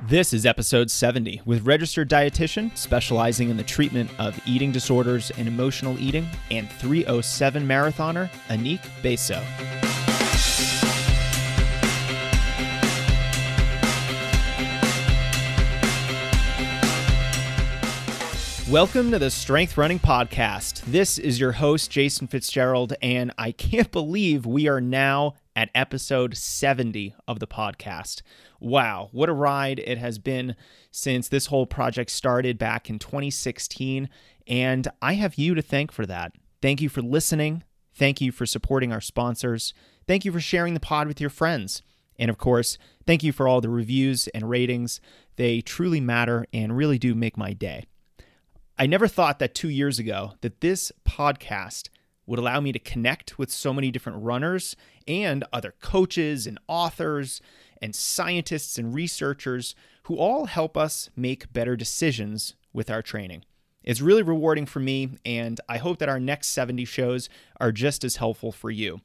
This is episode 70 with registered dietitian specializing in the treatment of eating disorders and emotional eating and 307 marathoner Annyck Besso. Welcome to the Strength Running Podcast. This is your host, Jason Fitzgerald, and I can't believe we are now at episode 70 of the podcast. Wow, what a ride it has been since this whole project started back in 2016, and I have you to thank for that. Thank you for listening. Thank you for supporting our sponsors. Thank you for sharing the pod with your friends. And of course, thank you for all the reviews and ratings. They truly matter and really do make my day. I never thought that 2 years ago that this podcast would allow me to connect with so many different runners and other coaches and authors and scientists and researchers who all help us make better decisions with our training. It's really rewarding for me, and I hope that our next 70 shows are just as helpful for you.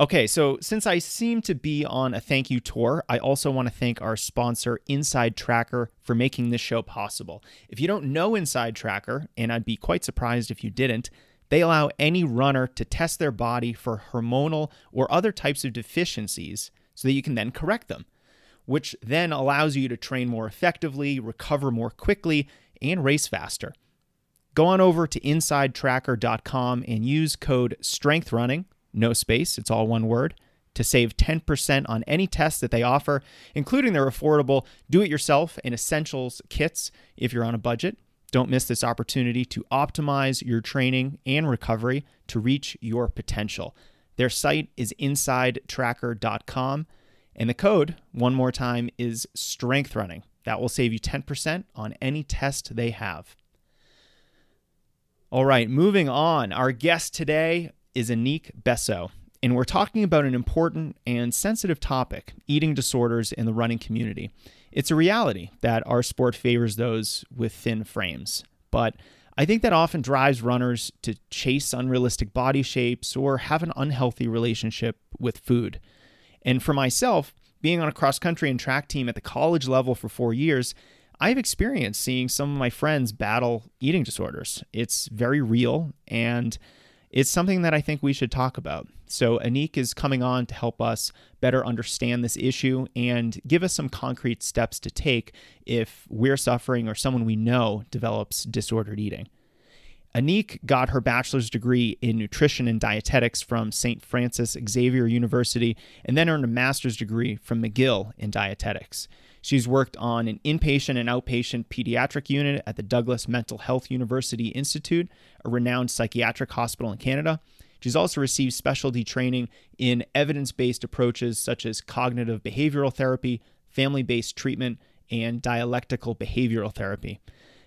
Okay, so since I seem to be on a thank you tour, I also want to thank our sponsor, InsideTracker, for making this show possible. If you don't know InsideTracker, and I'd be quite surprised if you didn't, they allow any runner to test their body for hormonal or other types of deficiencies so that you can then correct them, which then allows you to train more effectively, recover more quickly, and race faster. Go on over to insidetracker.com and use code STRENGTHRUNNING no space, it's all one word, to save 10% on any test that they offer, including their affordable do it yourself and essentials kits if you're on a budget. Don't miss this opportunity to optimize your training and recovery to reach your potential. Their site is insidetracker.com, and the code, one more time, is strengthrunning. That will save you 10% on any test they have. All right, moving on. Our guest today is Annyck Besso, and we're talking about an important and sensitive topic eating disorders in the running community. It's a reality that our sport favors those with thin frames, but I think that often drives runners to chase unrealistic body shapes or have an unhealthy relationship with food. And for myself, being on a cross country and track team at the college level for four years, I've experienced seeing some of my friends battle eating disorders. It's very real, and it's something that I think we should talk about. So, Annyck is coming on to help us better understand this issue and give us some concrete steps to take if we're suffering or someone we know develops disordered eating. Annyck got her bachelor's degree in nutrition and dietetics from St. Francis Xavier University and then earned a master's degree from McGill in dietetics. She's worked on an inpatient and outpatient pediatric unit at the Douglas Mental Health University Institute, a renowned psychiatric hospital in Canada. She's also received specialty training in evidence based approaches such as cognitive behavioral therapy, family based treatment, and dialectical behavioral therapy.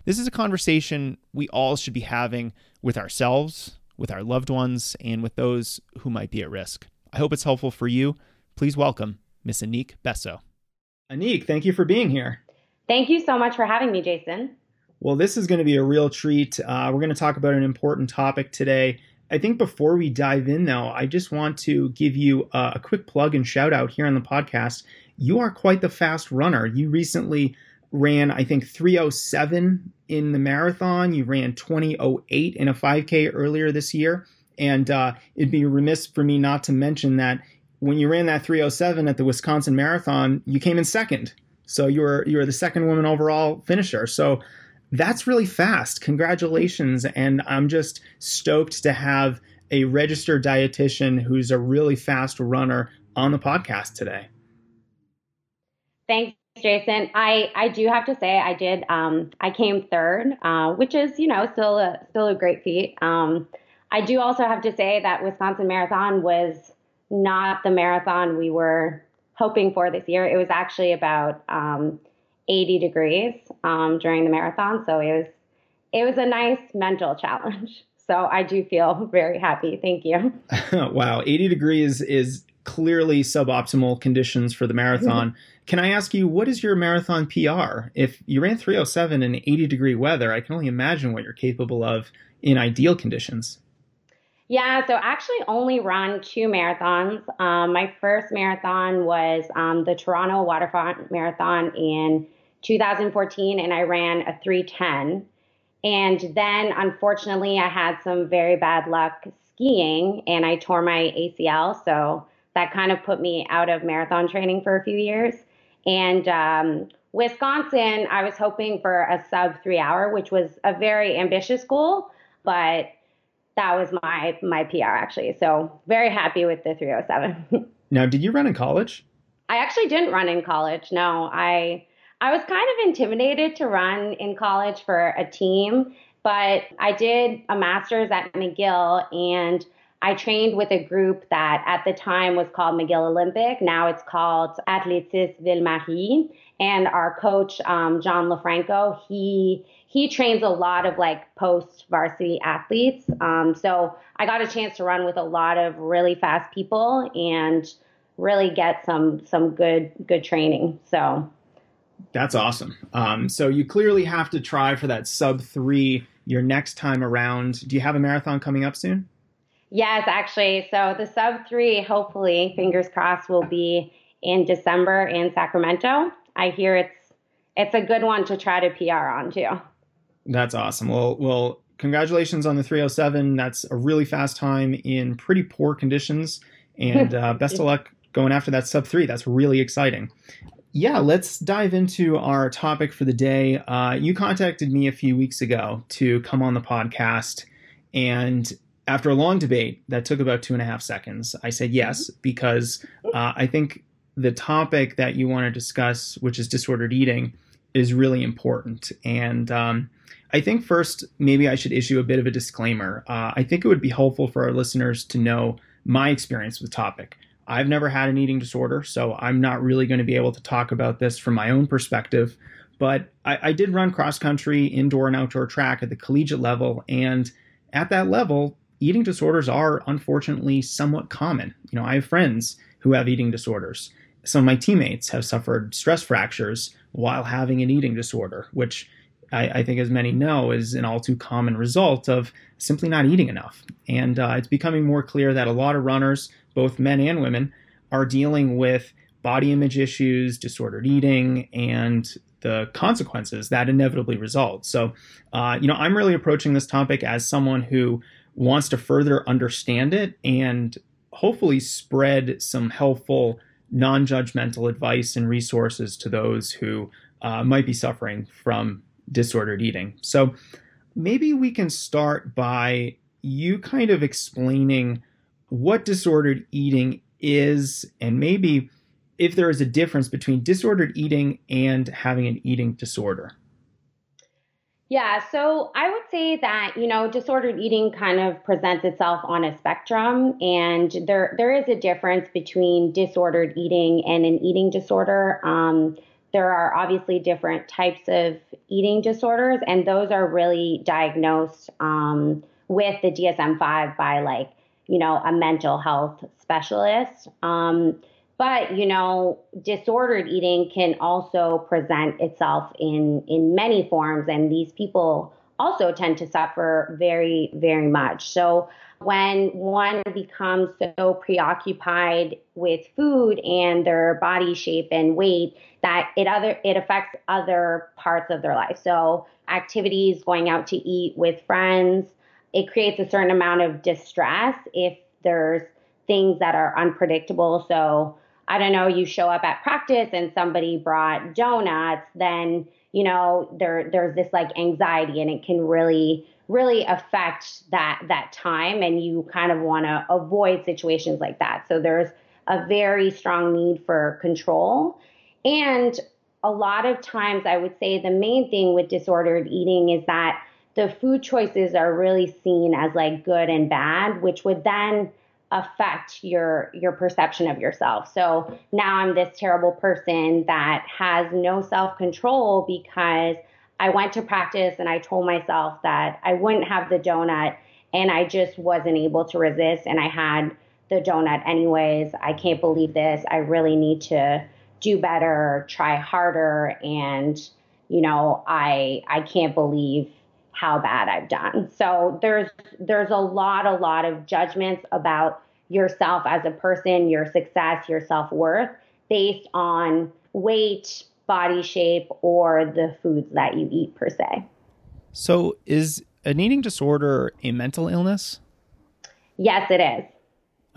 This is a conversation we all should be having with ourselves, with our loved ones, and with those who might be at risk. I hope it's helpful for you. Please welcome Miss Annyck Besso. Annyck, thank you for being here. Thank you so much for having me, Jason. Well, this is going to be a real treat. Uh, we're going to talk about an important topic today. I think before we dive in, though, I just want to give you a, a quick plug and shout out here on the podcast. You are quite the fast runner. You recently ran, I think, 307 in the marathon. You ran 2008 in a 5K earlier this year. And uh, it'd be remiss for me not to mention that when you ran that 307 at the Wisconsin Marathon, you came in second. So you were you were the second woman overall finisher. So that's really fast. Congratulations. And I'm just stoked to have a registered dietitian who's a really fast runner on the podcast today. Thanks, Jason. I, I do have to say I did um, I came third, uh, which is you know still a still a great feat. Um, I do also have to say that Wisconsin Marathon was not the marathon we were hoping for this year. It was actually about um, 80 degrees um, during the marathon, so it was it was a nice mental challenge. So I do feel very happy. Thank you. wow, 80 degrees is clearly suboptimal conditions for the marathon. Can I ask you, what is your marathon PR? If you ran 307 in 80 degree weather, I can only imagine what you're capable of in ideal conditions. Yeah, so I actually only run two marathons. Um, my first marathon was um, the Toronto Waterfront Marathon in 2014 and I ran a 310. And then unfortunately, I had some very bad luck skiing and I tore my ACL. So that kind of put me out of marathon training for a few years. And um, Wisconsin, I was hoping for a sub three hour, which was a very ambitious goal, but that was my my PR actually. So very happy with the 307. now, did you run in college? I actually didn't run in college. No, I I was kind of intimidated to run in college for a team, but I did a master's at McGill and I trained with a group that at the time was called McGill Olympic. Now it's called Athlétisme Ville-Marie. And our coach, um, John LaFranco, he he trains a lot of like post varsity athletes. Um, so I got a chance to run with a lot of really fast people and really get some some good good training. So that's awesome. Um, so you clearly have to try for that sub three your next time around. Do you have a marathon coming up soon? Yes, actually. So the sub three, hopefully, fingers crossed, will be in December in Sacramento. I hear it's it's a good one to try to PR on too. That's awesome. Well, well, congratulations on the 307. That's a really fast time in pretty poor conditions, and uh, best of luck going after that sub three. That's really exciting. Yeah, let's dive into our topic for the day. Uh, you contacted me a few weeks ago to come on the podcast, and after a long debate that took about two and a half seconds, I said yes because uh, I think the topic that you want to discuss, which is disordered eating, is really important. And um, I think first, maybe I should issue a bit of a disclaimer. Uh, I think it would be helpful for our listeners to know my experience with the topic. I've never had an eating disorder, so I'm not really going to be able to talk about this from my own perspective. But I, I did run cross country, indoor and outdoor track at the collegiate level, and at that level, eating disorders are unfortunately somewhat common. You know, I have friends who have eating disorders. Some of my teammates have suffered stress fractures while having an eating disorder, which I, I think, as many know, is an all too common result of simply not eating enough. And uh, it's becoming more clear that a lot of runners, both men and women, are dealing with body image issues, disordered eating, and the consequences that inevitably result. So, uh, you know, I'm really approaching this topic as someone who wants to further understand it and hopefully spread some helpful, non judgmental advice and resources to those who uh, might be suffering from disordered eating. So maybe we can start by you kind of explaining what disordered eating is and maybe if there is a difference between disordered eating and having an eating disorder. Yeah, so I would say that, you know, disordered eating kind of presents itself on a spectrum and there there is a difference between disordered eating and an eating disorder. Um, there are obviously different types of eating disorders and those are really diagnosed um, with the DSM-5 by like, you know, a mental health specialist. Um, but you know, disordered eating can also present itself in in many forms, and these people also tend to suffer very, very much. So when one becomes so preoccupied with food and their body shape and weight that it other it affects other parts of their life. So activities, going out to eat with friends, it creates a certain amount of distress if there's things that are unpredictable. So I don't know, you show up at practice and somebody brought donuts, then, you know, there there's this like anxiety and it can really really affect that that time and you kind of want to avoid situations like that. So there's a very strong need for control. And a lot of times I would say the main thing with disordered eating is that the food choices are really seen as like good and bad, which would then affect your your perception of yourself. So now I'm this terrible person that has no self-control because I went to practice and I told myself that I wouldn't have the donut and I just wasn't able to resist and I had the donut anyways. I can't believe this. I really need to do better, try harder and you know, I I can't believe how bad I've done. So there's there's a lot a lot of judgments about yourself as a person, your success, your self-worth based on weight, body shape or the foods that you eat per se. So, is an eating disorder a mental illness? Yes, it is.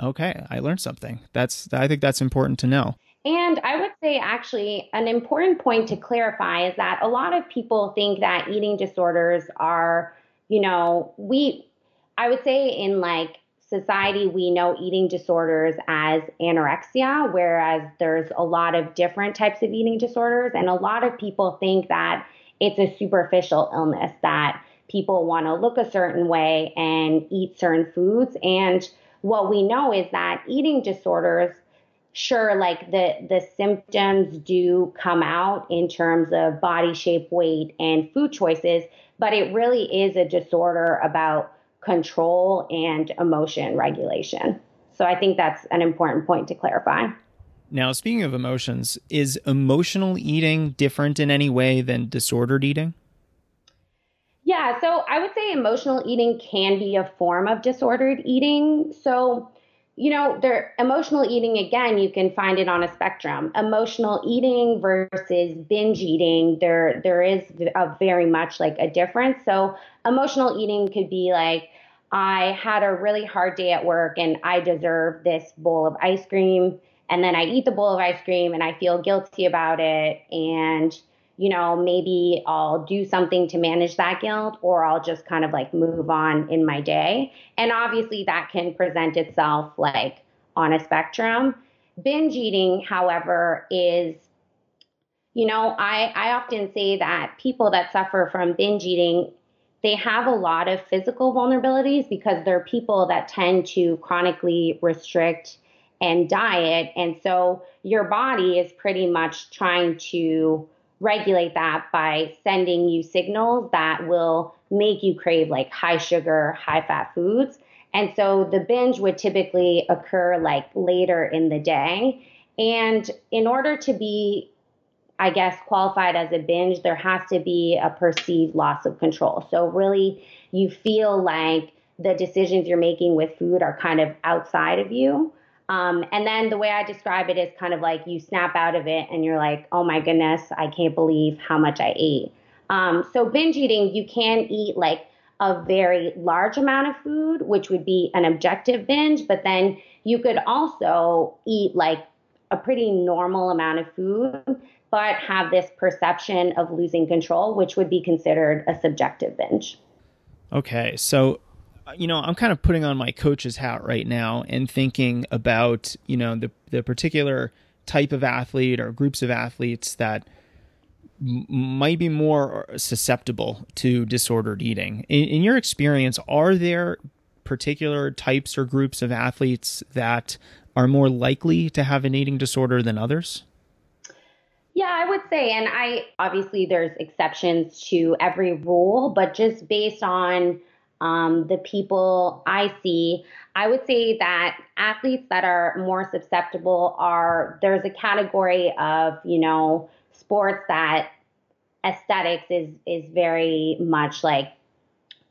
Okay, I learned something. That's I think that's important to know. And I would say, actually, an important point to clarify is that a lot of people think that eating disorders are, you know, we, I would say in like society, we know eating disorders as anorexia, whereas there's a lot of different types of eating disorders. And a lot of people think that it's a superficial illness, that people want to look a certain way and eat certain foods. And what we know is that eating disorders sure like the the symptoms do come out in terms of body shape weight and food choices but it really is a disorder about control and emotion regulation. So i think that's an important point to clarify. Now speaking of emotions is emotional eating different in any way than disordered eating? Yeah so i would say emotional eating can be a form of disordered eating. So you know, there emotional eating again, you can find it on a spectrum. Emotional eating versus binge eating, there there is a very much like a difference. So emotional eating could be like I had a really hard day at work and I deserve this bowl of ice cream and then I eat the bowl of ice cream and I feel guilty about it and you know, maybe I'll do something to manage that guilt or I'll just kind of like move on in my day. And obviously that can present itself like on a spectrum. Binge eating, however, is you know, I, I often say that people that suffer from binge eating, they have a lot of physical vulnerabilities because they're people that tend to chronically restrict and diet. And so your body is pretty much trying to regulate that by sending you signals that will make you crave like high sugar, high fat foods. And so the binge would typically occur like later in the day. And in order to be, I guess, qualified as a binge, there has to be a perceived loss of control. So really, you feel like the decisions you're making with food are kind of outside of you. Um, and then the way I describe it is kind of like you snap out of it and you're like, oh my goodness, I can't believe how much I ate. Um, so binge eating, you can eat like a very large amount of food, which would be an objective binge, but then you could also eat like a pretty normal amount of food, but have this perception of losing control, which would be considered a subjective binge. Okay, so you know, I'm kind of putting on my coach's hat right now and thinking about, you know, the the particular type of athlete or groups of athletes that m- might be more susceptible to disordered eating. In, in your experience, are there particular types or groups of athletes that are more likely to have an eating disorder than others? Yeah, I would say, and I obviously there's exceptions to every rule, but just based on um, the people I see, I would say that athletes that are more susceptible are there's a category of you know sports that aesthetics is is very much like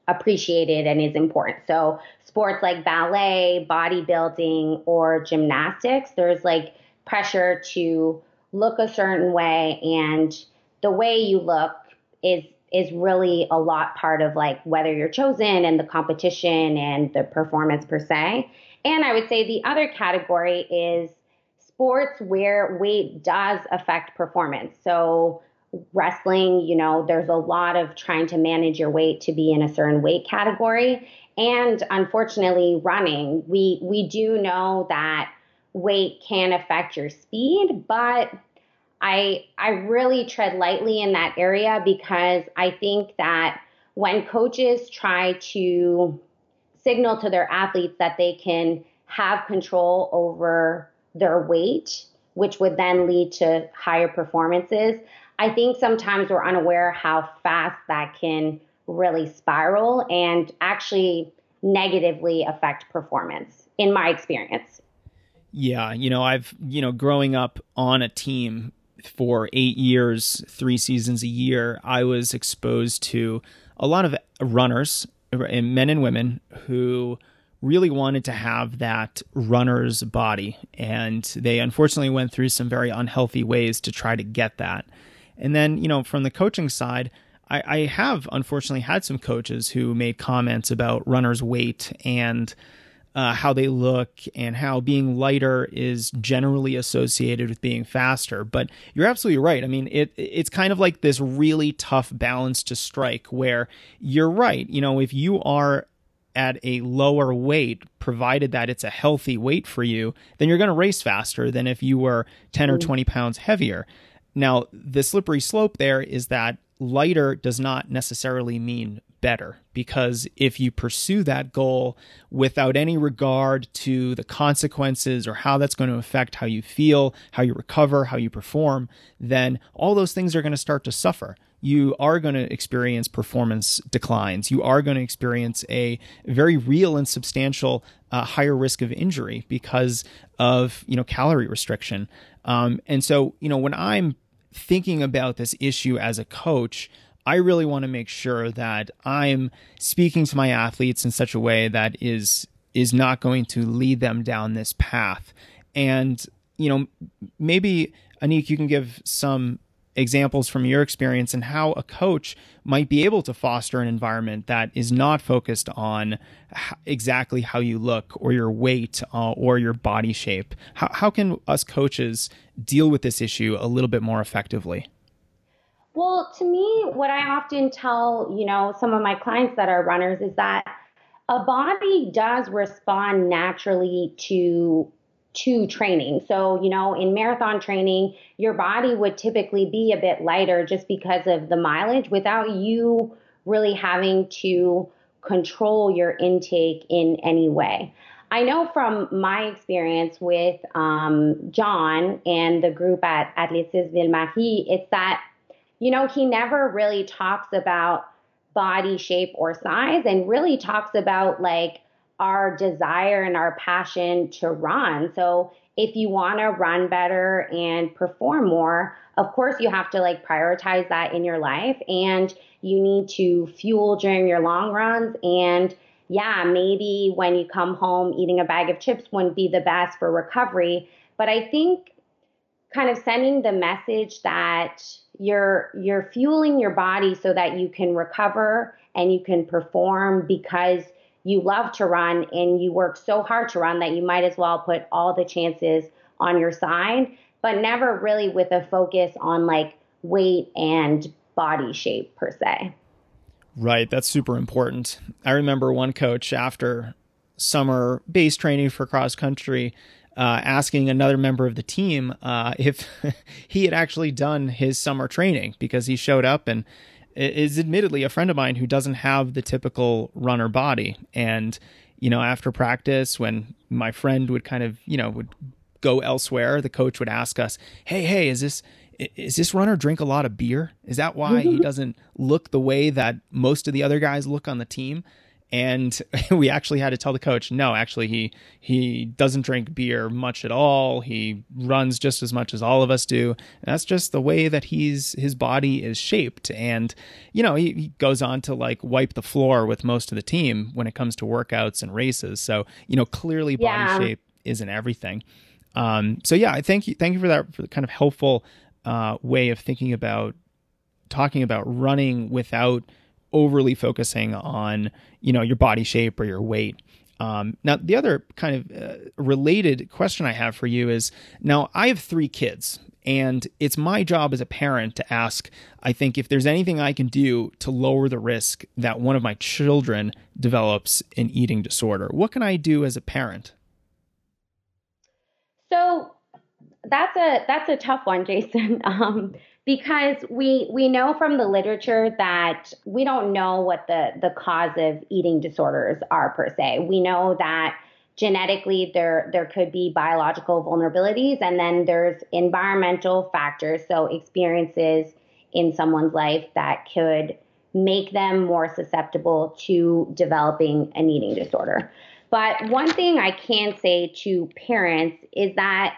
appreciated and is important. So sports like ballet, bodybuilding, or gymnastics, there's like pressure to look a certain way, and the way you look is is really a lot part of like whether you're chosen and the competition and the performance per se. And I would say the other category is sports where weight does affect performance. So wrestling, you know, there's a lot of trying to manage your weight to be in a certain weight category. And unfortunately, running, we we do know that weight can affect your speed, but I I really tread lightly in that area because I think that when coaches try to signal to their athletes that they can have control over their weight, which would then lead to higher performances, I think sometimes we're unaware how fast that can really spiral and actually negatively affect performance in my experience. Yeah, you know, I've, you know, growing up on a team for eight years, three seasons a year, I was exposed to a lot of runners, uh, men and women, who really wanted to have that runner's body. And they unfortunately went through some very unhealthy ways to try to get that. And then, you know, from the coaching side, I, I have unfortunately had some coaches who made comments about runners' weight and uh, how they look and how being lighter is generally associated with being faster. But you're absolutely right. I mean, it it's kind of like this really tough balance to strike where you're right. You know, if you are at a lower weight, provided that it's a healthy weight for you, then you're going to race faster than if you were 10 or mm. 20 pounds heavier. Now, the slippery slope there is that lighter does not necessarily mean better because if you pursue that goal without any regard to the consequences or how that's going to affect how you feel, how you recover, how you perform, then all those things are going to start to suffer. You are going to experience performance declines. You are going to experience a very real and substantial uh, higher risk of injury because of you know calorie restriction. Um, and so you know when I'm thinking about this issue as a coach, I really want to make sure that I'm speaking to my athletes in such a way that is is not going to lead them down this path. And you know, maybe Annyck, you can give some examples from your experience and how a coach might be able to foster an environment that is not focused on exactly how you look or your weight uh, or your body shape. How, how can us coaches deal with this issue a little bit more effectively? Well, to me, what I often tell, you know, some of my clients that are runners is that a body does respond naturally to to training. So, you know, in marathon training, your body would typically be a bit lighter just because of the mileage without you really having to control your intake in any way. I know from my experience with um, John and the group at Athletics Ville-Marie, it's that you know, he never really talks about body shape or size and really talks about like our desire and our passion to run. So if you want to run better and perform more, of course you have to like prioritize that in your life and you need to fuel during your long runs and yeah, maybe when you come home eating a bag of chips wouldn't be the best for recovery, but I think kind of sending the message that you're you're fueling your body so that you can recover and you can perform because you love to run and you work so hard to run that you might as well put all the chances on your side but never really with a focus on like weight and body shape per se. Right. That's super important. I remember one coach after summer base training for cross country uh, asking another member of the team uh, if he had actually done his summer training because he showed up and is admittedly a friend of mine who doesn't have the typical runner body. And, you know, after practice, when my friend would kind of, you know, would go elsewhere, the coach would ask us, Hey, hey, is this, is this runner drink a lot of beer? Is that why he doesn't look the way that most of the other guys look on the team? And we actually had to tell the coach no actually he he doesn't drink beer much at all. He runs just as much as all of us do. And that's just the way that he's his body is shaped. And you know he, he goes on to like wipe the floor with most of the team when it comes to workouts and races. So you know clearly body yeah. shape isn't everything. Um, so yeah i thank you thank you for that for the kind of helpful uh, way of thinking about talking about running without overly focusing on you know your body shape or your weight. Um, now, the other kind of uh, related question I have for you is now I have three kids, and it's my job as a parent to ask, I think, if there's anything I can do to lower the risk that one of my children develops an eating disorder. What can I do as a parent? So that's a that's a tough one, Jason. Um, because we we know from the literature that we don't know what the the cause of eating disorders are per se. We know that genetically there there could be biological vulnerabilities and then there's environmental factors so experiences in someone's life that could make them more susceptible to developing an eating disorder. But one thing I can say to parents is that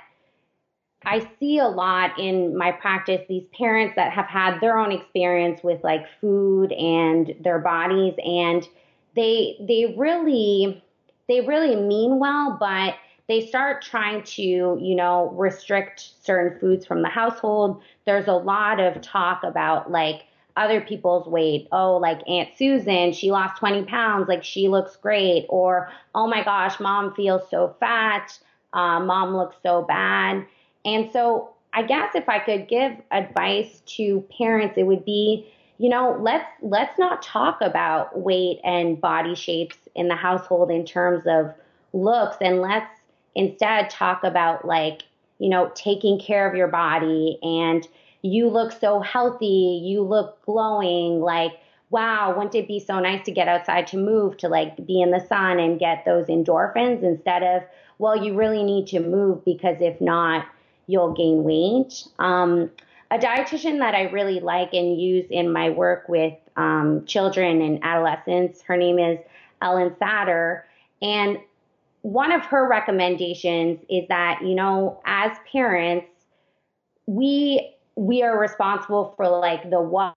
I see a lot in my practice these parents that have had their own experience with like food and their bodies and they they really they really mean well, but they start trying to, you know, restrict certain foods from the household. There's a lot of talk about like other people's weight. Oh, like Aunt Susan, she lost 20 pounds, like she looks great. Or, oh my gosh, mom feels so fat, uh, mom looks so bad. And so I guess if I could give advice to parents, it would be, you know, let's let's not talk about weight and body shapes in the household in terms of looks and let's instead talk about like, you know, taking care of your body and you look so healthy, you look glowing, like wow, wouldn't it be so nice to get outside to move, to like be in the sun and get those endorphins instead of, well, you really need to move because if not, you'll gain weight. Um, a dietitian that I really like and use in my work with um, children and adolescents, her name is Ellen Satter. And one of her recommendations is that, you know, as parents, we we are responsible for like the what,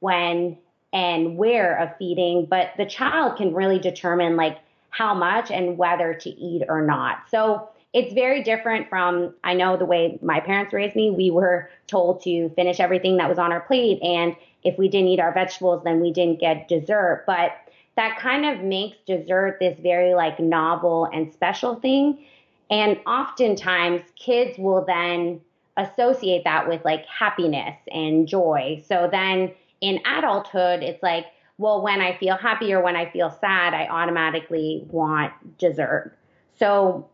when, and where of feeding, but the child can really determine like how much and whether to eat or not. So it's very different from I know the way my parents raised me. We were told to finish everything that was on our plate, and if we didn't eat our vegetables, then we didn't get dessert. But that kind of makes dessert this very like novel and special thing. And oftentimes, kids will then associate that with like happiness and joy. So then in adulthood, it's like, well, when I feel happy or when I feel sad, I automatically want dessert. So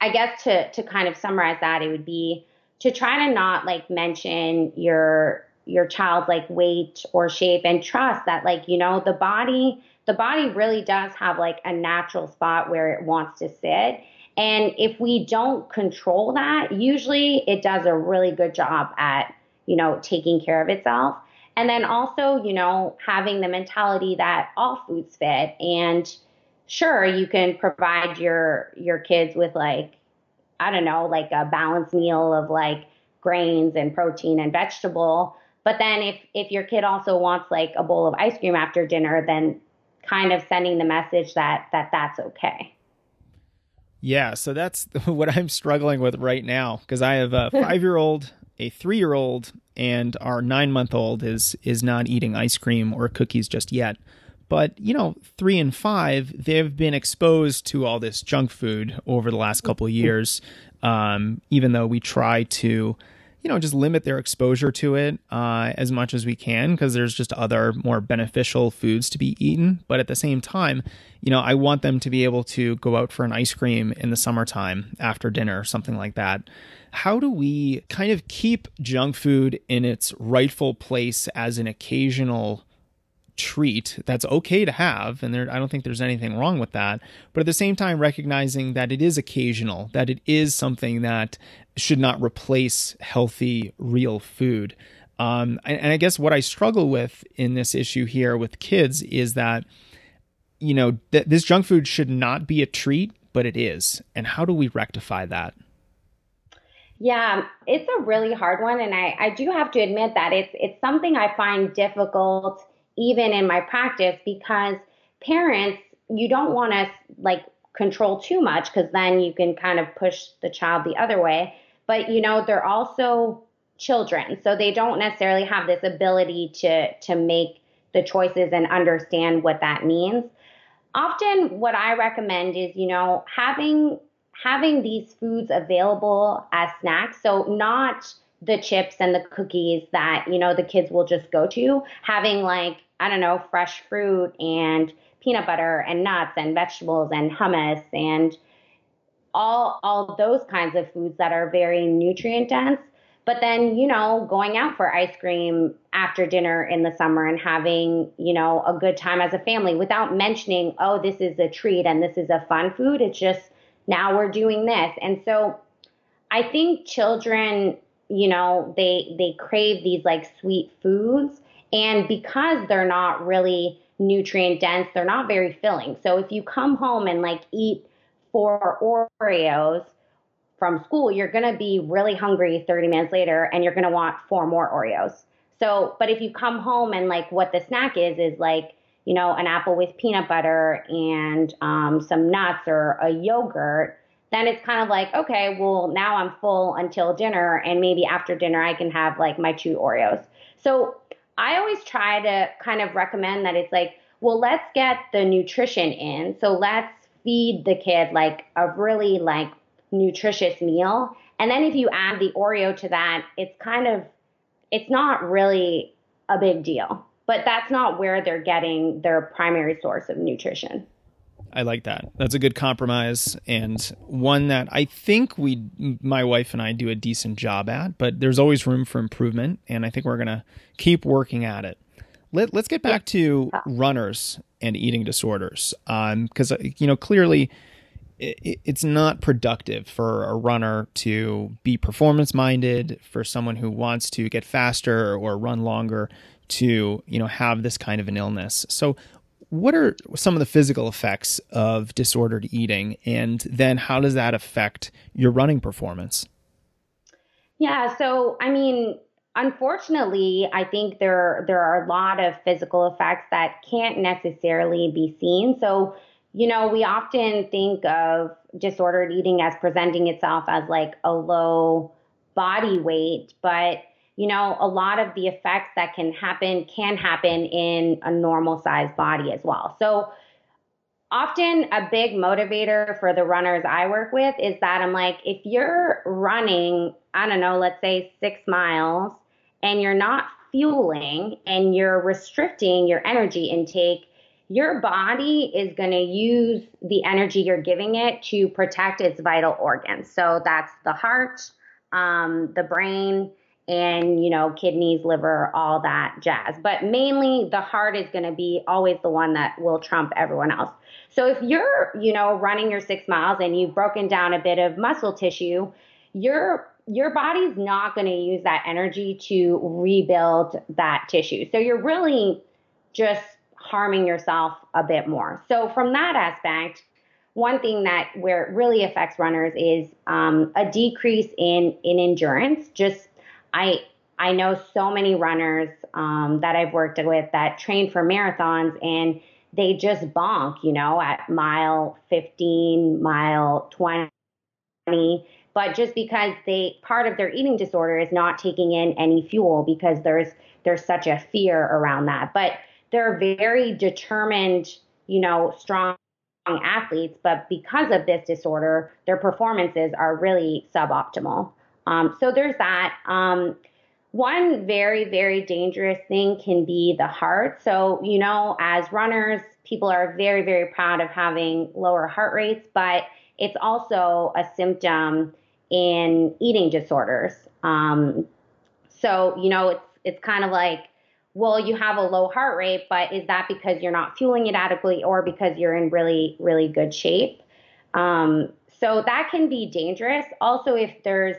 I guess to to kind of summarize that, it would be to try to not like mention your your child's like weight or shape and trust that like you know the body the body really does have like a natural spot where it wants to sit. And if we don't control that usually it does a really good job at you know taking care of itself. And then also you know having the mentality that all foods fit and sure you can provide your your kids with like i don't know like a balanced meal of like grains and protein and vegetable. But then if if your kid also wants like a bowl of ice cream after dinner then kind of sending the message that that that's okay. Yeah so that's what i'm struggling with right now because i have a five year old a three year old and our nine month old is is not eating ice cream or cookies just yet but, you know, three and five, they've been exposed to all this junk food over the last couple of years. Um, even though we try to, you know, just limit their exposure to it uh, as much as we can because there's just other more beneficial foods to be eaten. But at the same time, you know, I want them to be able to go out for an ice cream in the summertime after dinner, or something like that. How do we kind of keep junk food in its rightful place as an occasional treat that's okay to have and there I don't think there's anything wrong with that. But at the same time recognizing that it is occasional that it is something that should not replace healthy real food. Um, and, and I guess what I struggle with in this issue here with kids is that you know th- this junk food should not be a treat but it is. And how do we rectify that? Yeah, it's a really hard one, and I, I do have to admit that it's it's something I find difficult even in my practice because parents, you don't want to like control too much because then you can kind of push the child the other way. But you know, they're also children, so they don't necessarily have this ability to to make the choices and understand what that means. Often what I recommend is, you know, having having these foods available as snacks. So not the chips and the cookies that, you know, the kids will just go to, having like I don't know, fresh fruit and peanut butter and nuts and vegetables and hummus and all all those kinds of foods that are very nutrient dense. But then, you know, going out for ice cream after dinner in the summer and having, you know, a good time as a family without mentioning, oh, this is a treat and this is a fun food. It's just now we're doing this. And so I think children, you know, they they crave these like sweet foods and because they're not really nutrient dense, they're not very filling. So if you come home and like eat four Oreos from school, you're going to be really hungry 30 minutes later and you're going to want four more Oreos. So, but if you come home and like what the snack is, is like, you know, an apple with peanut butter and um, some nuts or a yogurt, then it's kind of like, okay, well, now I'm full until dinner, and maybe after dinner I can have like my two Oreos. So I always try to kind of recommend that it's like, well, let's get the nutrition in. So let's feed the kid like a really like nutritious meal. And then if you add the Oreo to that, it's kind of, it's not really a big deal but that's not where they're getting their primary source of nutrition. I like that. That's a good compromise and one that I think we, my wife and I, do a decent job at. But there's always room for improvement, and I think we're gonna keep working at it. Let, us get back to runners and eating disorders, because um, you know clearly it, it's not productive for a runner to be performance minded, for someone who wants to get faster or run longer to you know have this kind of an illness. So what are some of the physical effects of disordered eating and then how does that affect your running performance? Yeah, so I mean, unfortunately, I think there there are a lot of physical effects that can't necessarily be seen. So, you know, we often think of disordered eating as presenting itself as like a low body weight, but you know, a lot of the effects that can happen can happen in a normal sized body as well. So, often a big motivator for the runners I work with is that I'm like, if you're running, I don't know, let's say six miles, and you're not fueling and you're restricting your energy intake, your body is going to use the energy you're giving it to protect its vital organs. So that's the heart, um, the brain, and you know kidneys liver all that jazz. But mainly the heart is going to be always the one that will trump everyone else. So if you're you know running your six miles and you've broken down a bit of muscle tissue your your body's not going to use that energy to rebuild that tissue. So you're really just harming yourself a bit more. So from that aspect one thing that where it really affects runners is um, a decrease in in endurance just I I know so many runners um, that I've worked with that train for marathons and they just bonk, you know, at mile 15, mile 20. But just because they part of their eating disorder is not taking in any fuel because there's there's such a fear around that. But they're very determined, you know, strong athletes, but because of this disorder, their performances are really suboptimal. Um, so there's that. Um, one very, very dangerous thing can be the heart. So, you know, as runners, people are very, very proud of having lower heart rates, but it's also a symptom in eating disorders. Um, so, you know, it's it's kind of like, well, you have a low heart rate, but is that because you're not fueling it adequately or because you're in really, really good shape? Um, so that can be dangerous. Also, if there's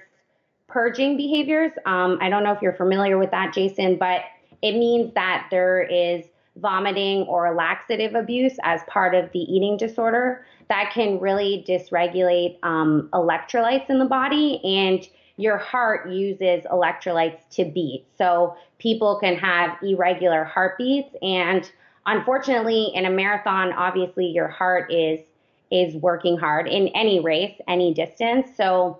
purging behaviors. Um, I don't know if you're familiar with that, Jason, but it means that there is vomiting or laxative abuse as part of the eating disorder that can really dysregulate um, electrolytes in the body and your heart uses electrolytes to beat. So people can have irregular heartbeats and unfortunately in a marathon obviously your heart is is working hard in any race, any distance. So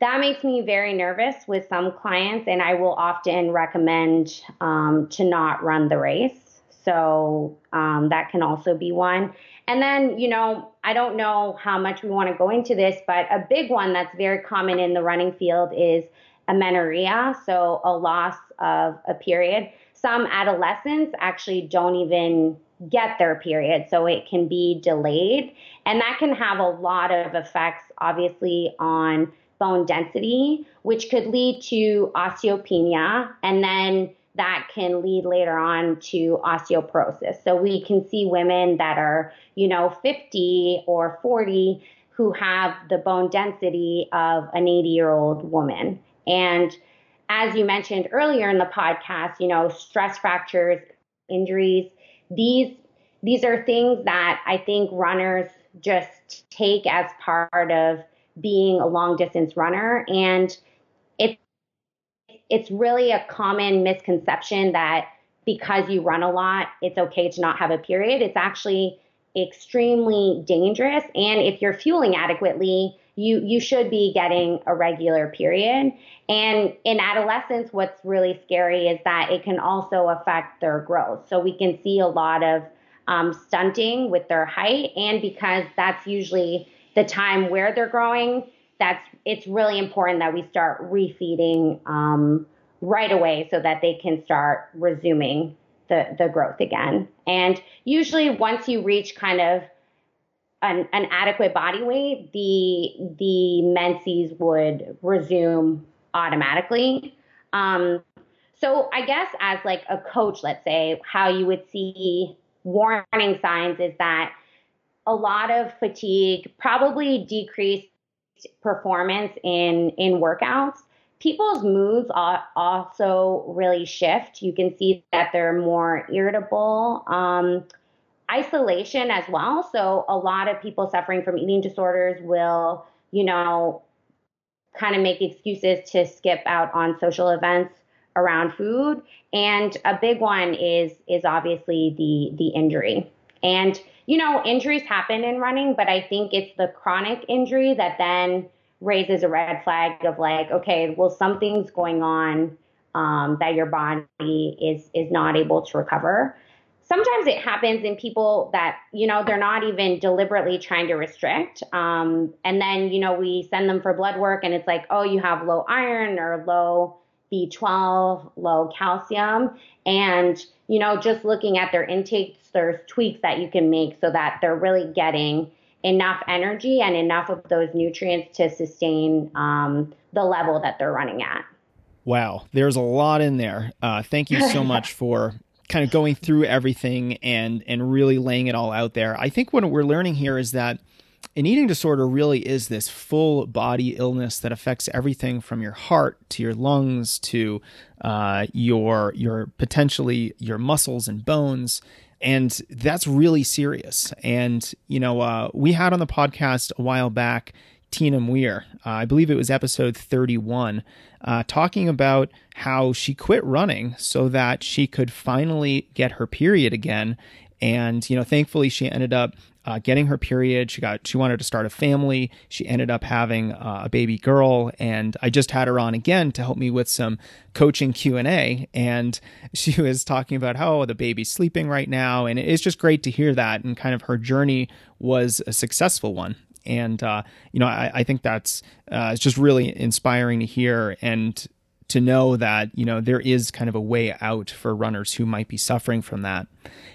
that makes me very nervous with some clients, and I will often recommend um, to not run the race. So um, that can also be one. And then, you know, I don't know how much we want to go into this, but a big one that's very common in the running field is amenorrhea, so a loss of a period. Some adolescents actually don't even get their period, so it can be delayed. And that can have a lot of effects, obviously, on bone density, which could lead to osteopenia, and then that can lead later on to osteoporosis. So we can see women that are, you know, 50 or 40 who have the bone density of an 80 year old woman. And as you mentioned earlier in the podcast, you know, stress fractures, injuries, these these are things that I think runners just take as part of being a long distance runner. And it's, it's really a common misconception that because you run a lot, it's okay to not have a period. It's actually extremely dangerous. And if you're fueling adequately, you you should be getting a regular period. And in adolescence, what's really scary is that it can also affect their growth. So we can see a lot of um, stunting with their height, and because that's usually the time where they're growing, that's it's really important that we start refeeding um, right away so that they can start resuming the the growth again. And usually, once you reach kind of an, an adequate body weight, the the menses would resume automatically. Um, so I guess as like a coach, let's say how you would see warning signs is that a lot of fatigue, probably decreased performance in in workouts. People's moods also really shift. You can see that they're more irritable. Um, isolation as well. So a lot of people suffering from eating disorders will, you know, kind of make excuses to skip out on social events around food. And a big one is is obviously the the injury. And you know, injuries happen in running, but I think it's the chronic injury that then raises a red flag of like, okay, well, something's going on um, that your body is is not able to recover. Sometimes it happens in people that you know they're not even deliberately trying to restrict um, and then you know we send them for blood work and it's like oh you have low iron or low b12 low calcium and you know just looking at their intakes there's tweaks that you can make so that they're really getting enough energy and enough of those nutrients to sustain um, the level that they're running at Wow, there's a lot in there. Uh, thank you so much for kind of going through everything and and really laying it all out there. I think what we're learning here is that an eating disorder really is this full body illness that affects everything from your heart to your lungs to uh, your your potentially your muscles and bones and that's really serious and you know uh, we had on the podcast a while back Tina Muir. Uh, I believe it was episode 31, uh, talking about how she quit running so that she could finally get her period again. And, you know, thankfully she ended up uh, getting her period. She got, she wanted to start a family. She ended up having uh, a baby girl. And I just had her on again to help me with some coaching Q&A. And she was talking about how the baby's sleeping right now. And it's just great to hear that. And kind of her journey was a successful one and uh, you know I, I think that's uh, it's just really inspiring to hear and to know that you know there is kind of a way out for runners who might be suffering from that.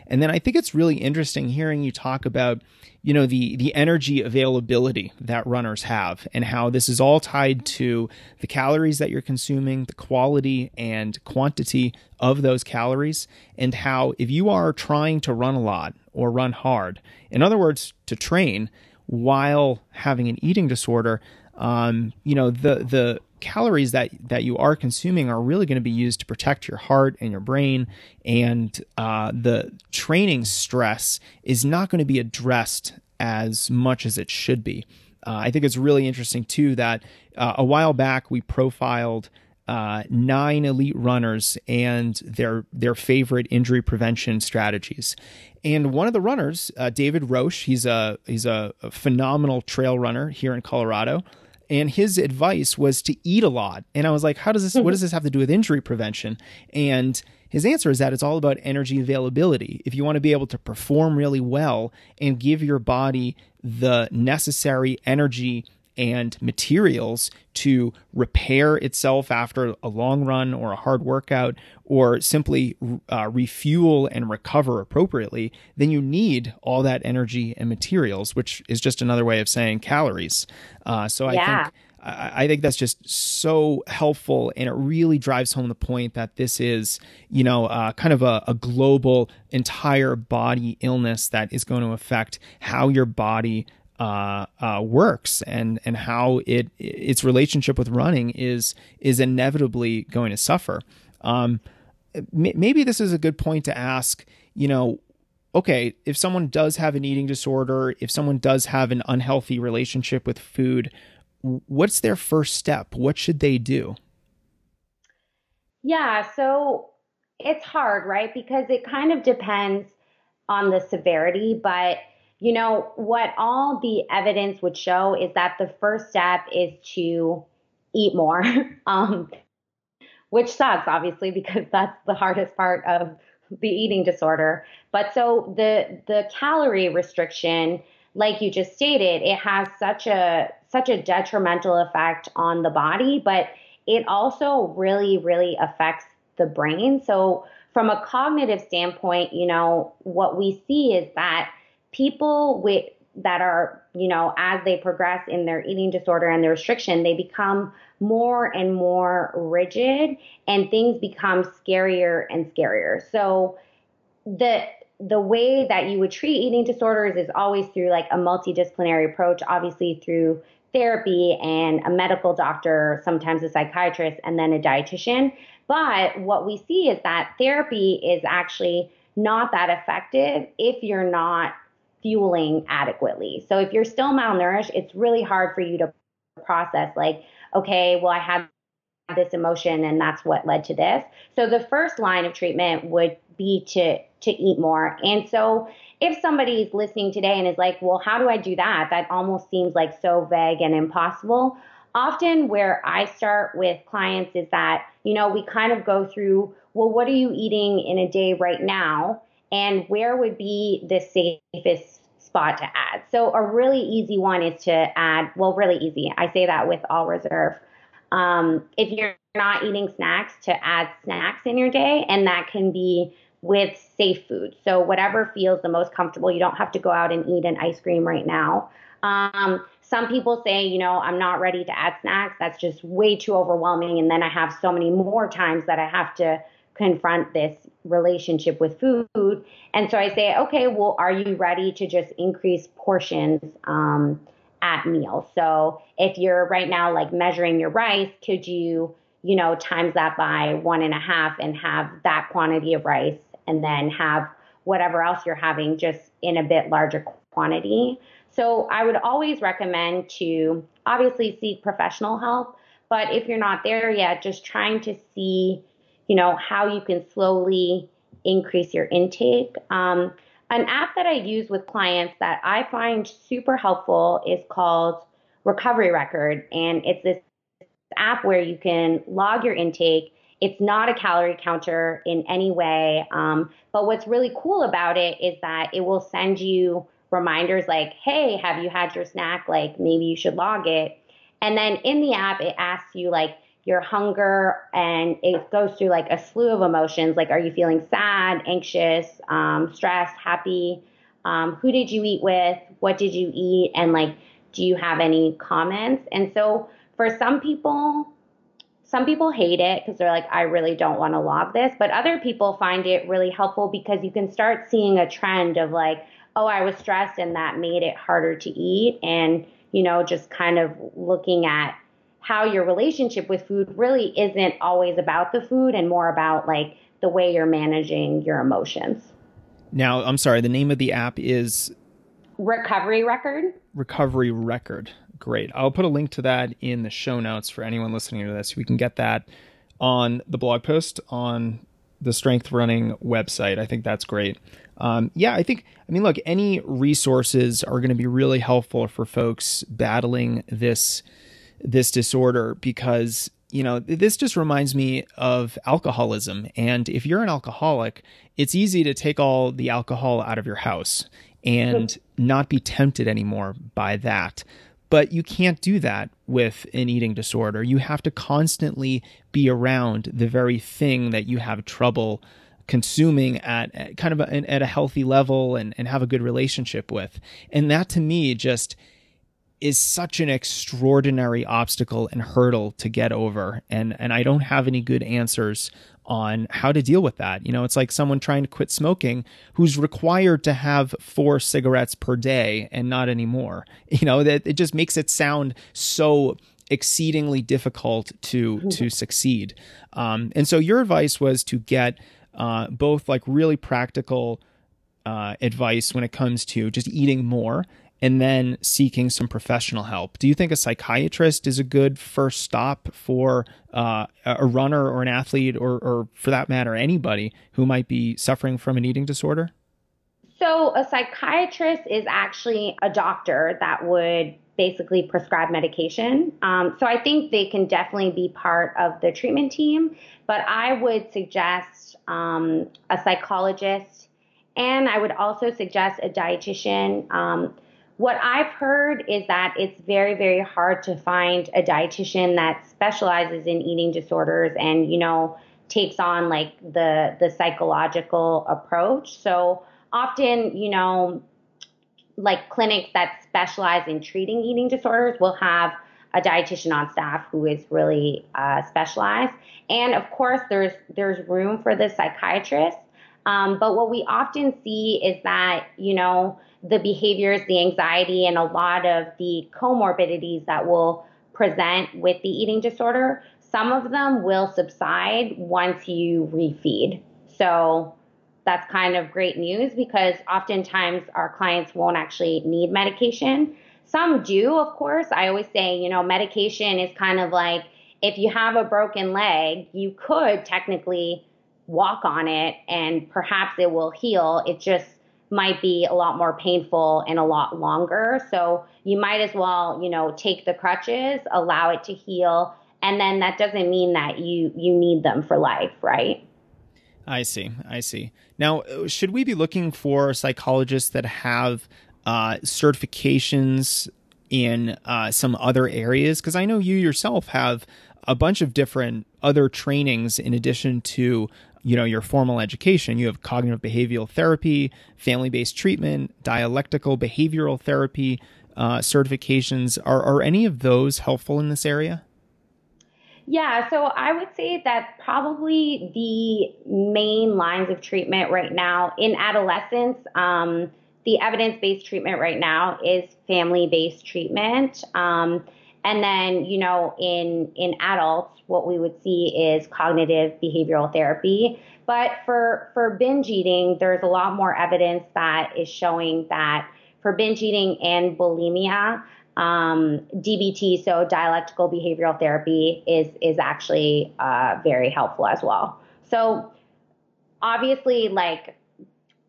And then i think it's really interesting hearing you talk about you know the the energy availability that runners have and how this is all tied to the calories that you're consuming the quality and quantity of those calories and how if you are trying to run a lot or run hard in other words to train while having an eating disorder, um, you know, the the calories that that you are consuming are really going to be used to protect your heart and your brain, and uh, the training stress is not going to be addressed as much as it should be. Uh, I think it's really interesting too that uh, a while back we profiled uh, nine elite runners and their their favorite injury prevention strategies. And one of the runners, uh, David Roche, he's a he's a, a phenomenal trail runner here in Colorado. And his advice was to eat a lot. And I was like, how does this, what does this have to do with injury prevention? And his answer is that it's all about energy availability. If you want to be able to perform really well and give your body the necessary energy and materials to repair itself after a long run or a hard workout or simply uh, refuel and recover appropriately, then you need all that energy and materials, which is just another way of saying calories. Uh, so I yeah. think. I think that's just so helpful, and it really drives home the point that this is, you know, uh, kind of a, a, global, entire body illness that is going to affect how your body uh, uh, works and and how it its relationship with running is is inevitably going to suffer. Um, maybe this is a good point to ask. You know, okay, if someone does have an eating disorder, if someone does have an unhealthy relationship with food, what's their first step? What should they do? Yeah, so it's hard, right? Because it kind of depends on the severity, but you know, what all the evidence would show is that the first step is to eat more, um, which sucks, obviously, because that's the hardest part of the eating disorder. But so the the calorie restriction, like you just stated, it has such a such a detrimental effect on the body, but it also really, really affects the brain. So from a cognitive standpoint, you know, what we see is that people with that are, you know, as they progress in their eating disorder and their restriction, they become more and more rigid and things become scarier and scarier. So the the way that you would treat eating disorders is always through like a multidisciplinary approach, obviously through therapy and a medical doctor, sometimes a psychiatrist, and then a dietitian. But what we see is that therapy is actually not that effective if you're not fueling adequately. So if you're still malnourished, it's really hard for you to process like, okay, well, I had this emotion and that's what led to this. So the first line of treatment would be to to eat more. And so if somebody's listening today and is like, "Well, how do I do that?" That almost seems like so vague and impossible. Often where I start with clients is that, you know, we kind of go through, "Well, what are you eating in a day right now?" And where would be the safest spot to add. So a really easy one is to add, well, really easy. I say that with all reserve. Um, if you're not eating snacks, to add snacks in your day, and that can be with safe food. So whatever feels the most comfortable. You don't have to go out and eat an ice cream right now. Um, some people say, you know, I'm not ready to add snacks. That's just way too overwhelming. And then I have so many more times that I have to confront this relationship with food. And so I say, okay, well, are you ready to just increase portions um, at meals? So if you're right now like measuring your rice, could you, you know, times that by one and a half and have that quantity of rice and then have whatever else you're having just in a bit larger quantity? So I would always recommend to obviously seek professional help. But if you're not there yet, just trying to see you know, how you can slowly increase your intake. Um, an app that I use with clients that I find super helpful is called Recovery Record. And it's this app where you can log your intake. It's not a calorie counter in any way. Um, but what's really cool about it is that it will send you reminders like, hey, have you had your snack? Like, maybe you should log it. And then in the app, it asks you, like, your hunger and it goes through like a slew of emotions. Like are you feeling sad anxious um, stressed happy? Um, who did you eat with? What did you eat? And like do you have any comments? And so for some people some people hate it because they're like i really don't want to log this. But other people find it really helpful because you can start seeing a trend of like oh i was stressed and that made it harder to eat. And you know just kind of looking at how your relationship with food really isn't always about the food and more about like the way you're managing your emotions. Now, I'm sorry, the name of the app is Recovery Record. Recovery Record. Great. I'll put a link to that in the show notes for anyone listening to this. We can get that on the blog post on the Strength Running website. I think that's great. Um, yeah, I think, I mean, look, any resources are going to be really helpful for folks battling this this disorder because you know this just reminds me of alcoholism. And if you're an alcoholic it's easy to take all the alcohol out of your house and not be tempted anymore by that. But you can't do that with an eating disorder. You have to constantly be around the very thing that you have trouble consuming at, at kind of a, at a healthy level and, and have a good relationship with. And that to me just is such an extraordinary obstacle and hurdle to get over and and I don't have any good answers on how to deal with that. You know, it's like someone trying to quit smoking who's required to have 4 cigarettes per day and not anymore. You know, that it just makes it sound so exceedingly difficult to to succeed. Um, and so your advice was to get uh, both like really practical uh, advice when it comes to just eating more and then seeking some professional help. Do you think a psychiatrist is a good first stop for uh, a runner or an athlete, or, or for that matter, anybody who might be suffering from an eating disorder? So, a psychiatrist is actually a doctor that would basically prescribe medication. Um, so, I think they can definitely be part of the treatment team, but I would suggest um, a psychologist and I would also suggest a dietitian. Um, what I've heard is that it's very, very hard to find a dietitian that specializes in eating disorders and, you know, takes on like the the psychological approach. So often, you know, like clinics that specialize in treating eating disorders will have a dietitian on staff who is really uh, specialized. And of course, there's there's room for the psychiatrist. Um, but what we often see is that you know the behaviors, the anxiety, and a lot of the comorbidities that will present with the eating disorder. Some of them will subside once you refeed. So that's kind of great news because oftentimes our clients won't actually need medication. Some do, of course. I always say, you know, medication is kind of like if you have a broken leg, you could technically walk on it and perhaps it will heal. It just might be a lot more painful and a lot longer. So you might as well, you know, take the crutches, allow it to heal, and then that doesn't mean that you you need them for life, right? I see. I see. Now, should we be looking for psychologists that have uh, certifications in uh, some other areas? Because I know you yourself have a bunch of different other trainings in addition to you know your formal education. You have cognitive behavioral therapy family-based treatment dialectical behavioral therapy uh, certifications. Are, are any of those helpful in this area? Yeah, so I would say that probably the main lines of treatment right now in adolescence, um, the evidence based treatment right now is family based treatment. Um, and then, you know, in, in adults, what we would see is cognitive behavioral therapy. But for, for binge eating, there's a lot more evidence that is showing that for binge eating and bulimia, um, DBT, so dialectical behavioral therapy, is is actually uh, very helpful as well. So obviously, like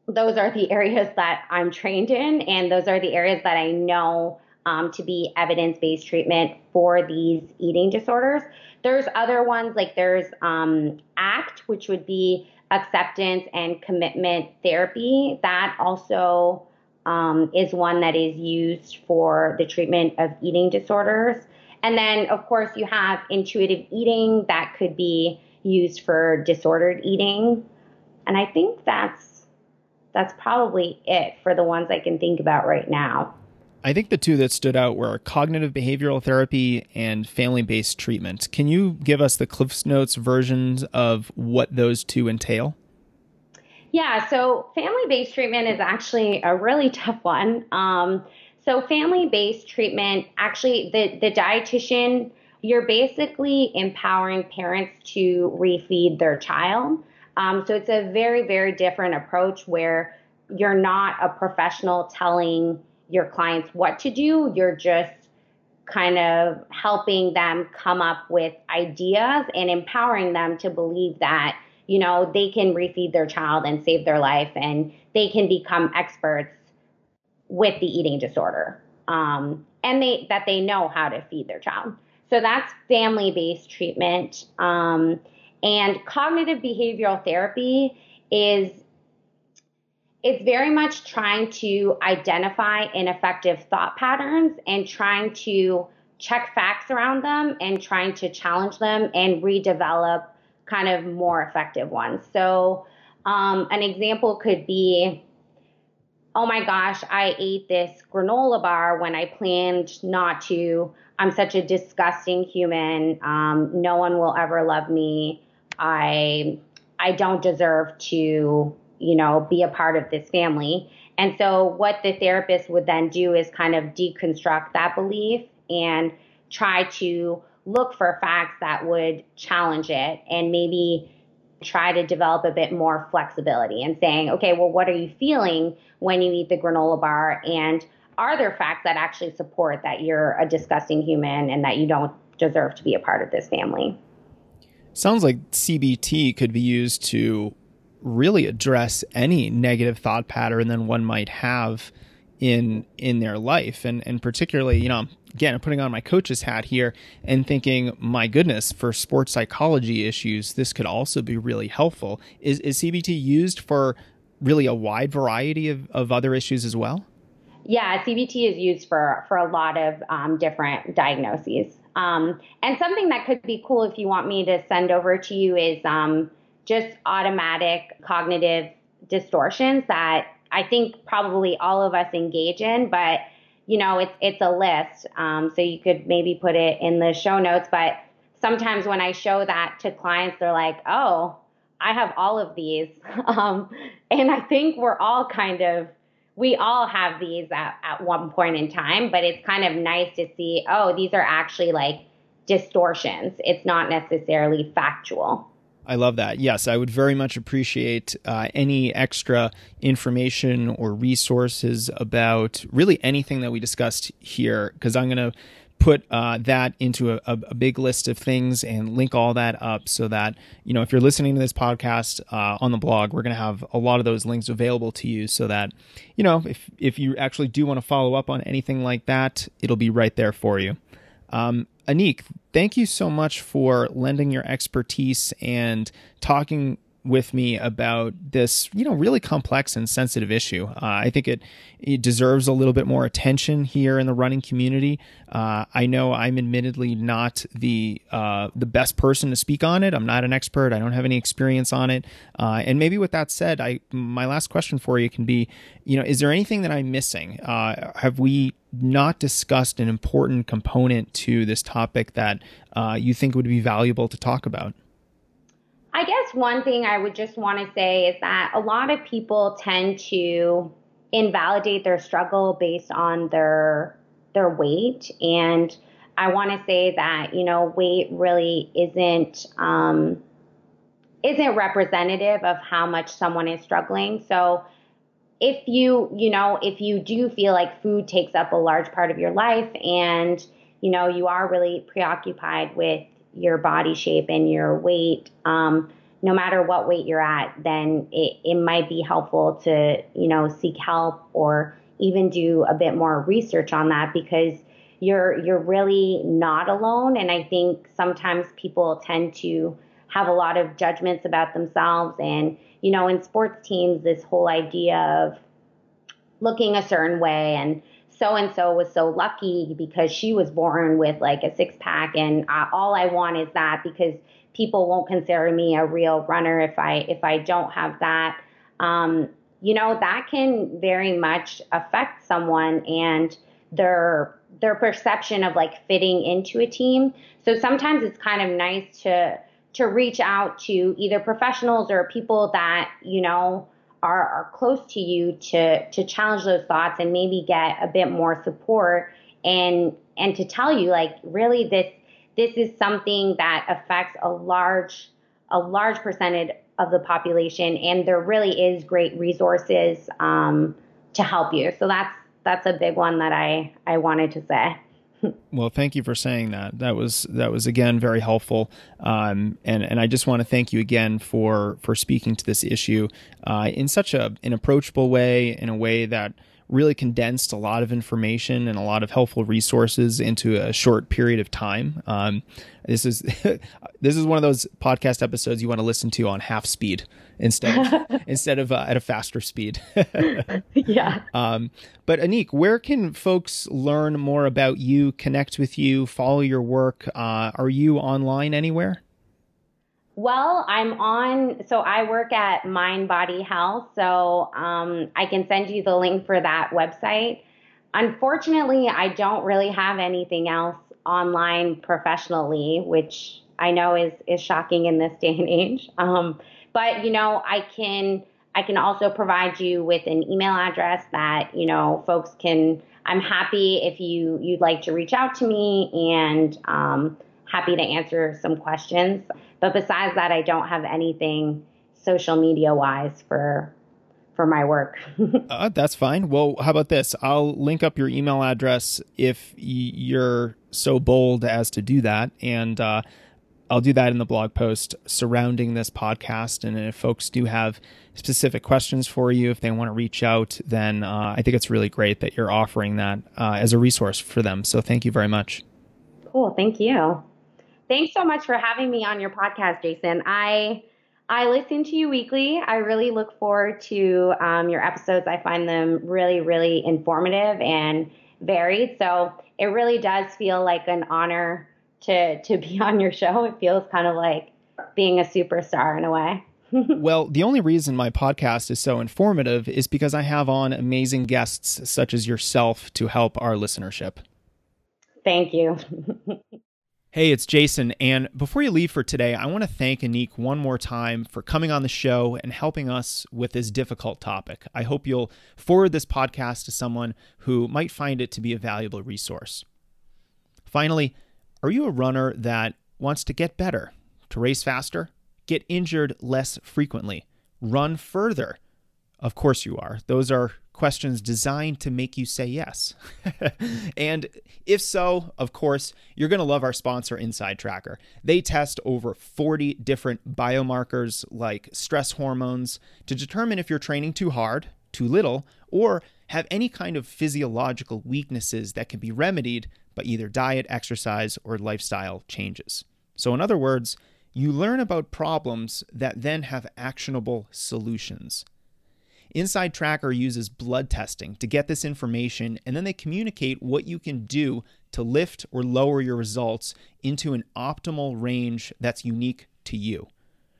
those are the areas that I'm trained in, and those are the areas that I know um, to be evidence based treatment for these eating disorders. There's other ones like there's um, ACT, which would be acceptance and commitment therapy. That also um, is one that is used for the treatment of eating disorders. And then, of course, you have intuitive eating that could be used for disordered eating. And I think that's that's probably it for the ones I can think about right now. I think the two that stood out were cognitive behavioral therapy and family based treatment. Can you give us the Cliffs Notes versions of what those two entail? Yeah, so family based treatment is actually a really tough one. Um, so, family based treatment, actually, the, the dietitian, you're basically empowering parents to refeed their child. Um, so, it's a very, very different approach where you're not a professional telling your clients what to do, you're just kind of helping them come up with ideas and empowering them to believe that you know, they can refeed their child and save their life and they can become experts with the eating disorder. Um, and they that they know how to feed their child. So that's family-based treatment. Um, and cognitive behavioral therapy is it's very much trying to identify ineffective thought patterns and trying to check facts around them and trying to challenge them and redevelop kind of more effective ones. So, um, an example could be oh my gosh, I ate this granola bar when I planned not to. I'm such a disgusting human. Um, no one will ever love me. I I don't deserve to, you know, be a part of this family. And so what the therapist would then do is kind of deconstruct that belief and try to look for facts that would challenge it and maybe try to develop a bit more flexibility and saying, okay, well, what are you feeling when you eat the granola bar? And are there facts that actually support that you're a disgusting human and that you don't deserve to be a part of this family? Sounds like CBT could be used to really address any negative thought pattern that one might have in in their life. And and particularly you know again i'm putting on my coach's hat here and thinking my goodness for sports psychology issues this could also be really helpful. Is is cbt used for really a wide variety of, of other issues as well? Yeah cbt is used for for a lot of um, different diagnoses. Um, and something that could be cool if you want me to send over to you is um, just automatic cognitive distortions that I think probably all of us engage in, but you know, it's it's a list. Um, so you could maybe put it in the show notes. But sometimes when I show that to clients, they're like, "Oh, I have all of these," um, and I think we're all kind of we all have these at, at one point in time. But it's kind of nice to see, oh, these are actually like distortions. It's not necessarily factual. I love that. Yes, I would very much appreciate uh, any extra information or resources about really anything that we discussed here, because I'm going to put uh, that into a, a, big list of things and link all that up so that you know if you're listening to this podcast uh, on the blog we're going to have a lot of those links available to you so that you know if if you actually do want to follow up on anything like that it'll be right there for you um, Annyck, thank you so much for lending your expertise and talking with me about this, you know, really complex and sensitive issue. Uh, I think it it deserves a little bit more attention here in the running community. Uh, I know I'm admittedly not the uh, the best person to speak on it. I'm not an expert. I don't have any experience on it. Uh, and maybe with that said, I my last question for you can be, you know, is there anything that I'm missing? Uh, have we not discussed an important component to this topic that uh, you think would be valuable to talk about? I guess one thing I would just want to say is that a lot of people tend to invalidate their struggle based on their their weight and I want to say that you know weight really isn't um, isn't representative of how much someone is struggling. So if you you know if you do feel like food takes up a large part of your life and you know you are really preoccupied with your body shape and your weight, um, no matter what weight you're at, then it, it might be helpful to, you know, seek help or even do a bit more research on that because you're you're really not alone. And I think sometimes people tend to have a lot of judgments about themselves. And, you know, in sports teams, this whole idea of looking a certain way and so and so was so lucky because she was born with like a six pack and I, all I want is that because people won't consider me a real runner if I if I don't have that. Um, you know that can very much affect someone and their their perception of like fitting into a team. So sometimes it's kind of nice to to reach out to either professionals or people that you know are, are close to you to to challenge those thoughts and maybe get a bit more support and and to tell you like really this this is something that affects a large a large percentage of the population and there really is great resources um, to help you. So that's that's a big one that i i wanted to say well, thank you for saying that. That was that was again very helpful, um, and and I just want to thank you again for for speaking to this issue uh, in such a an approachable way, in a way that really condensed a lot of information and a lot of helpful resources into a short period of time. Um, this is this is one of those podcast episodes you want to listen to on half speed instead of instead of uh, at a faster speed. yeah. Um, but Annyck, where can folks learn more about you, connect with you, follow your work? Uh, are you online anywhere? Well, I'm on, so I work at Mind Body Health, so um, I can send you the link for that website. Unfortunately, I don't really have anything else online professionally, which I know is is shocking in this day and age. Um, but you know, I can I can also provide you with an email address that you know folks can. I'm happy if you you'd like to reach out to me and um, happy to answer some questions. But besides that, I don't have anything social media wise for for my work. uh, that's fine. Well, how about this? I'll link up your email address if you're so bold as to do that, and uh, I'll do that in the blog post surrounding this podcast. And if folks do have specific questions for you, if they want to reach out, then uh, I think it's really great that you're offering that uh, as a resource for them. So thank you very much. Cool. Thank you. Thanks so much for having me on your podcast, Jason. I I listen to you weekly. I really look forward to um, your episodes. I find them really, really informative and varied. So it really does feel like an honor to to be on your show. It feels kind of like being a superstar in a way. well, the only reason my podcast is so informative is because I have on amazing guests such as yourself to help our listenership. Thank you. Hey, it's Jason. And before you leave for today, I want to thank Annyck one more time for coming on the show and helping us with this difficult topic. I hope you'll forward this podcast to someone who might find it to be a valuable resource. Finally, are you a runner that wants to get better, to race faster, get injured less frequently, run further? Of course you are. Those are questions designed to make you say yes. and if so, of course, you're going to love our sponsor, InsideTracker. They test over 40 different biomarkers like stress hormones to determine if you're training too hard, too little, or have any kind of physiological weaknesses that can be remedied by either diet, exercise, or lifestyle changes. So, in other words, you learn about problems that then have actionable solutions. InsideTracker uses blood testing to get this information, and then they communicate what you can do to lift or lower your results into an optimal range that's unique to you.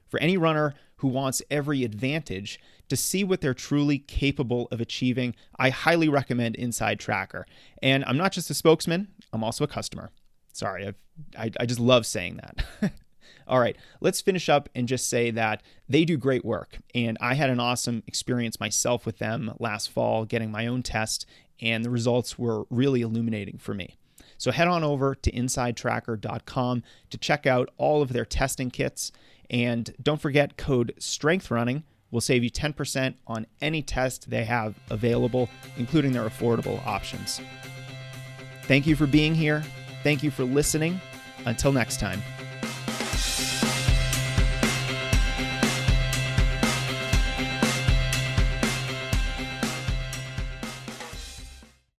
For any runner who wants every advantage to see what they're truly capable of achieving, I highly recommend InsideTracker. And I'm not just a spokesman, I'm also a customer. Sorry, I've, I, I just love saying that. All right, let's finish up and just say that they do great work. And I had an awesome experience myself with them last fall, getting my own test, and the results were really illuminating for me. So head on over to insidetracker.com to check out all of their testing kits. And don't forget code STRENGTHRUNNING will save you 10% on any test they have available, including their affordable options. Thank you for being here. Thank you for listening. Until next time.